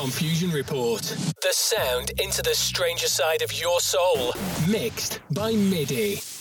Confusion Report. The sound into the stranger side of your soul. Mixed by MIDI.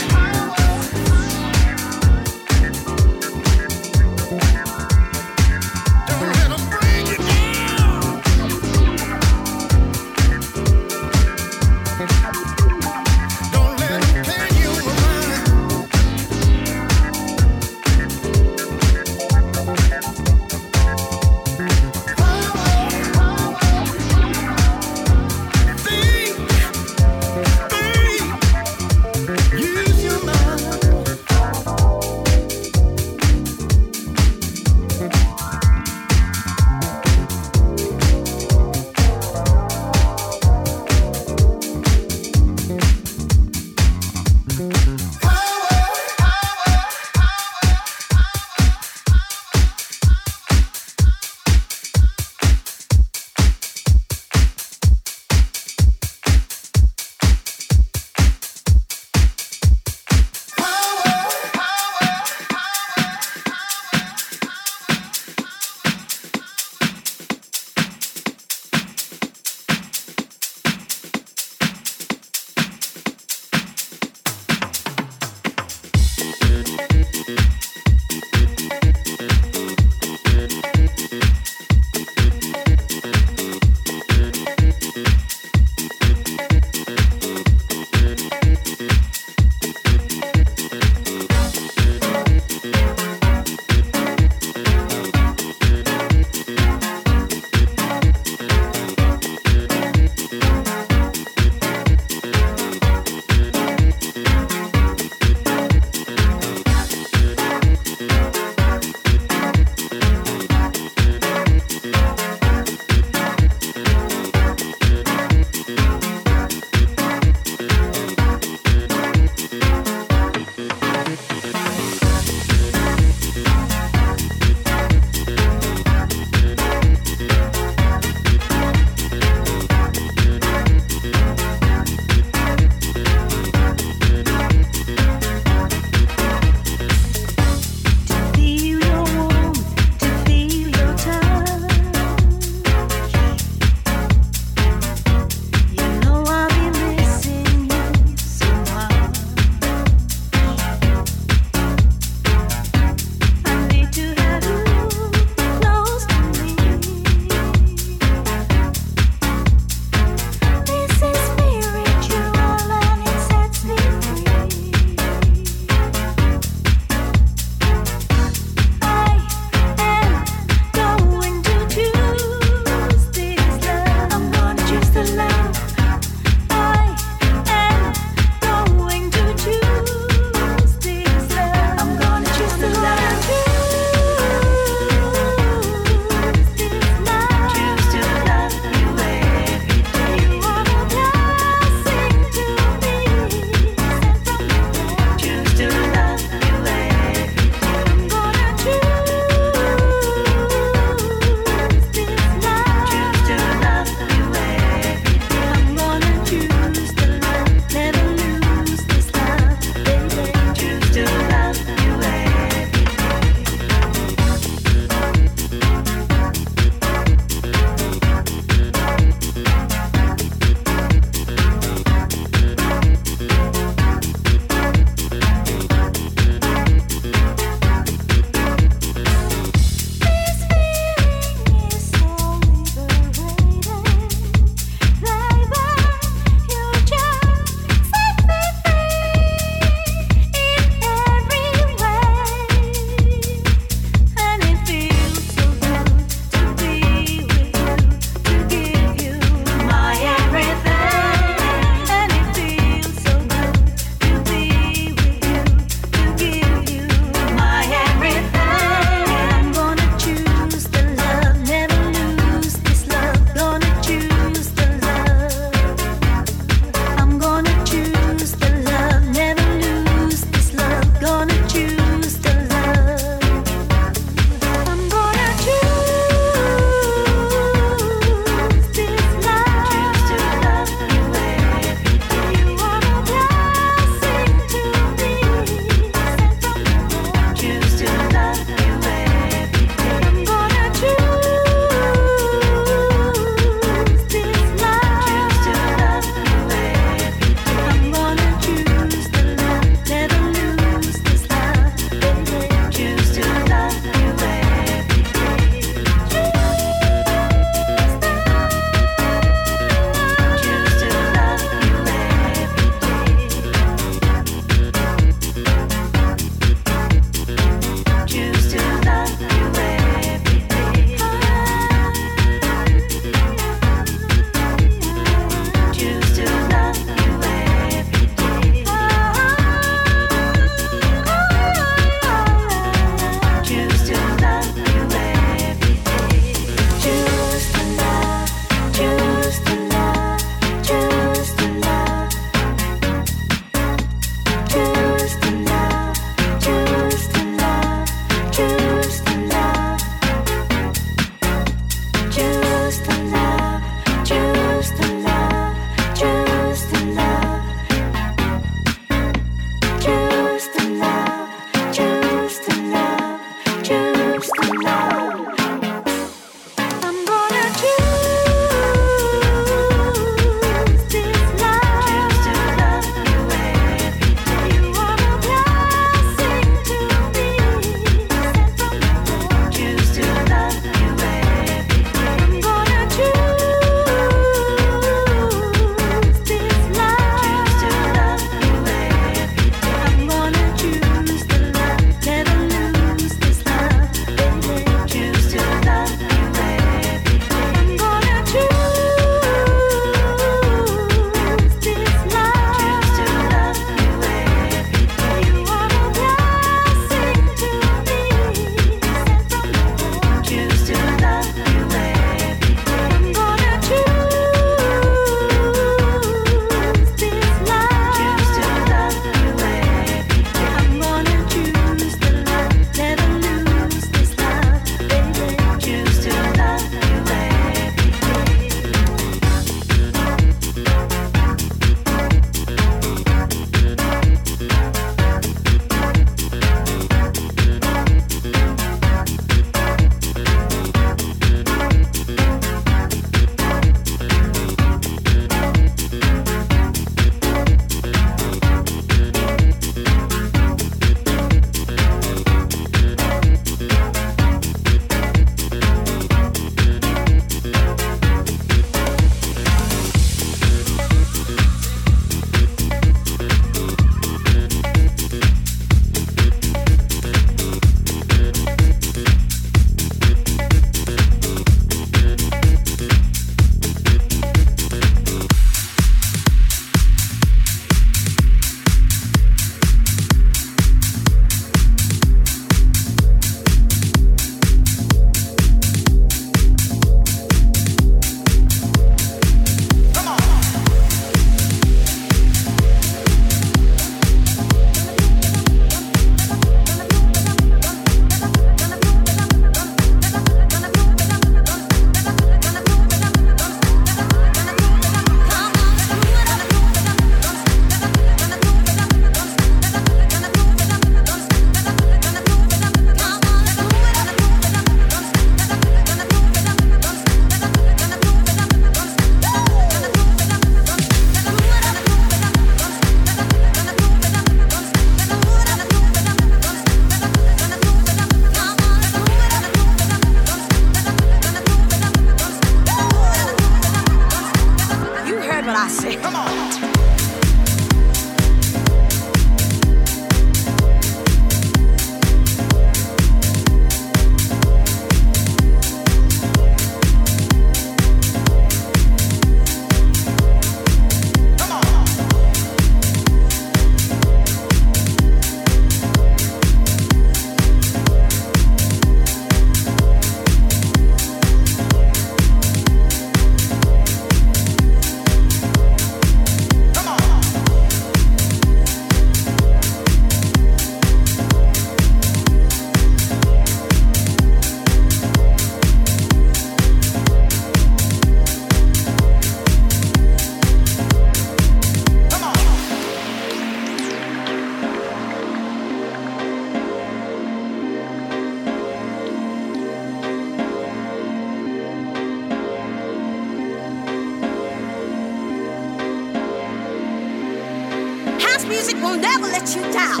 Will never let you down.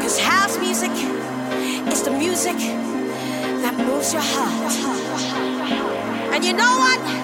Cause house music is the music that moves your heart. And you know what?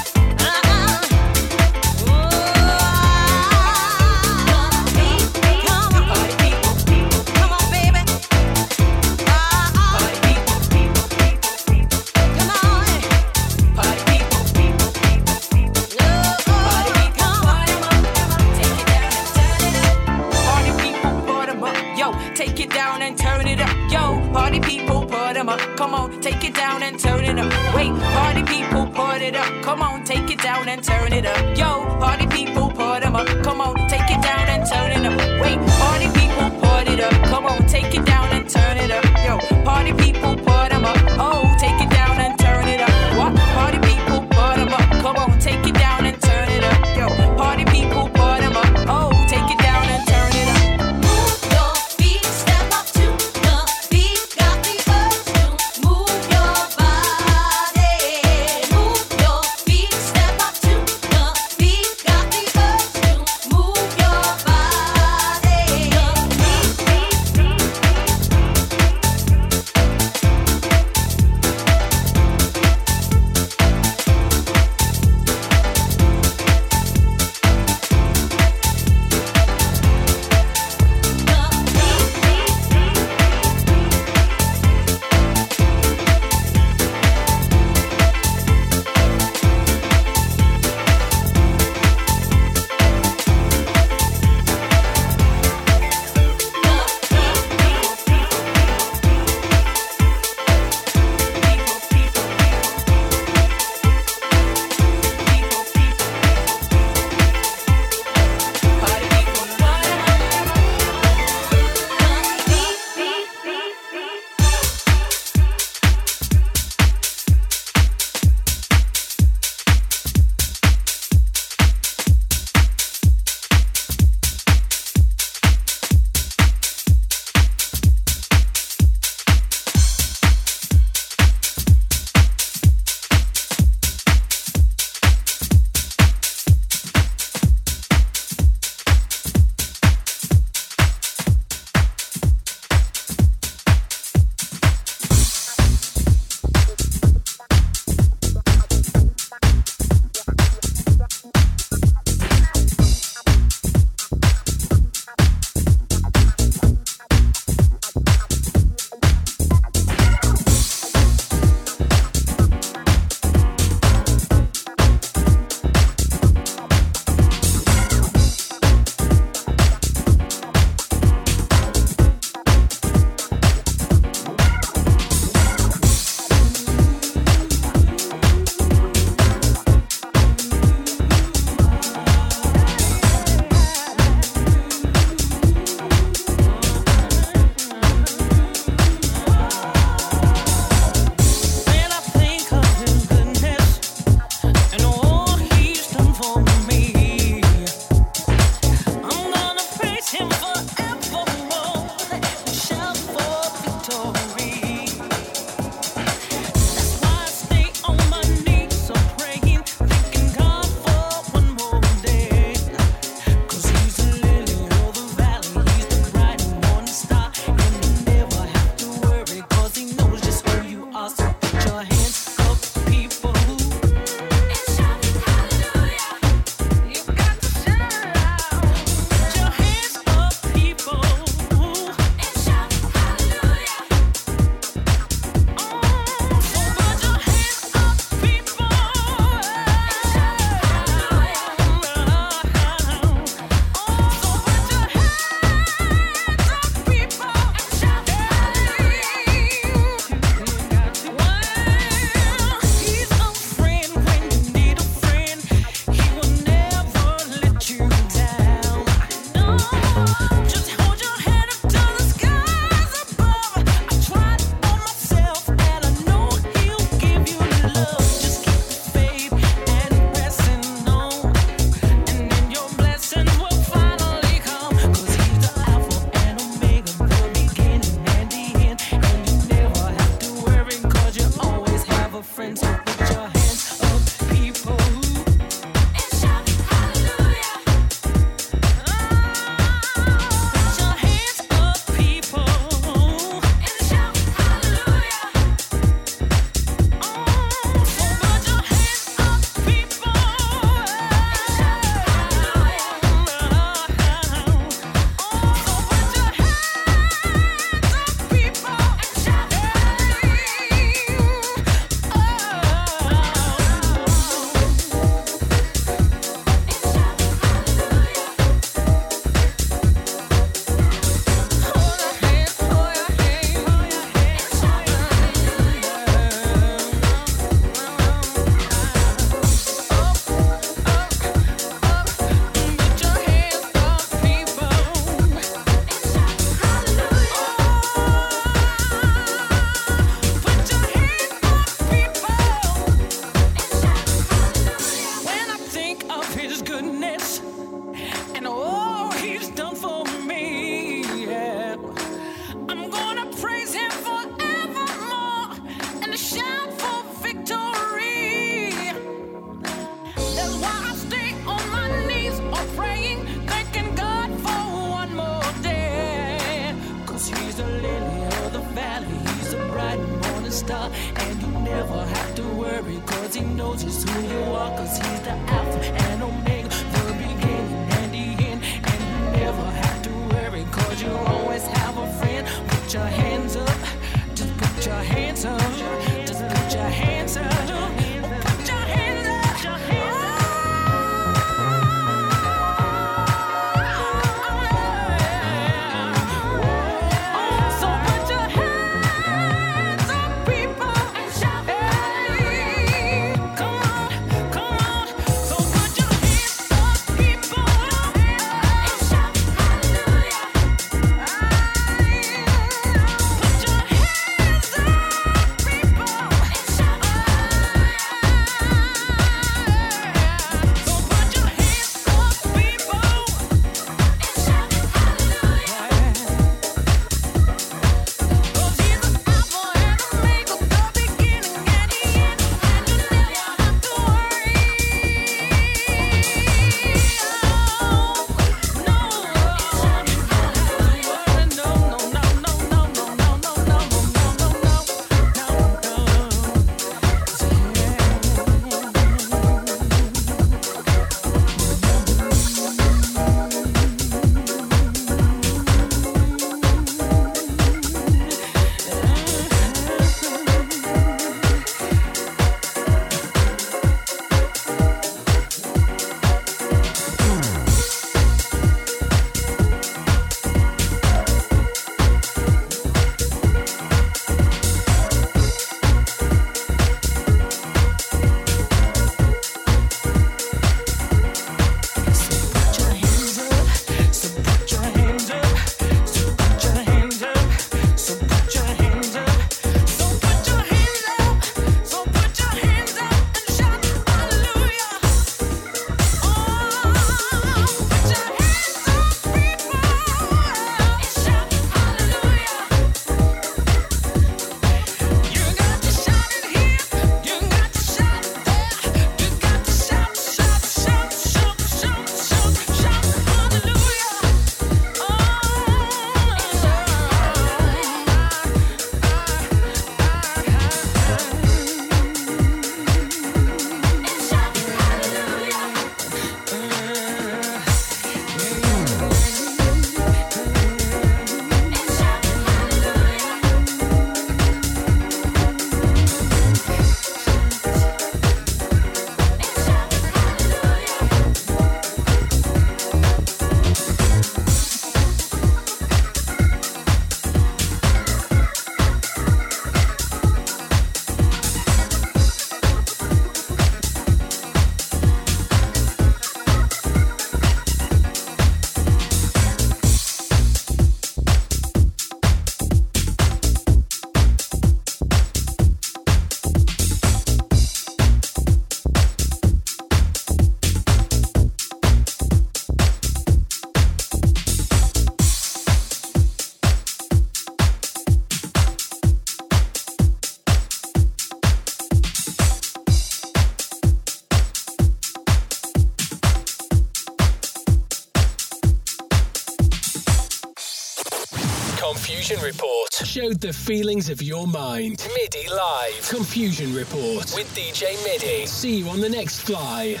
with the feelings of your mind. MIDI Live Confusion Report with DJ MIDI. See you on the next fly.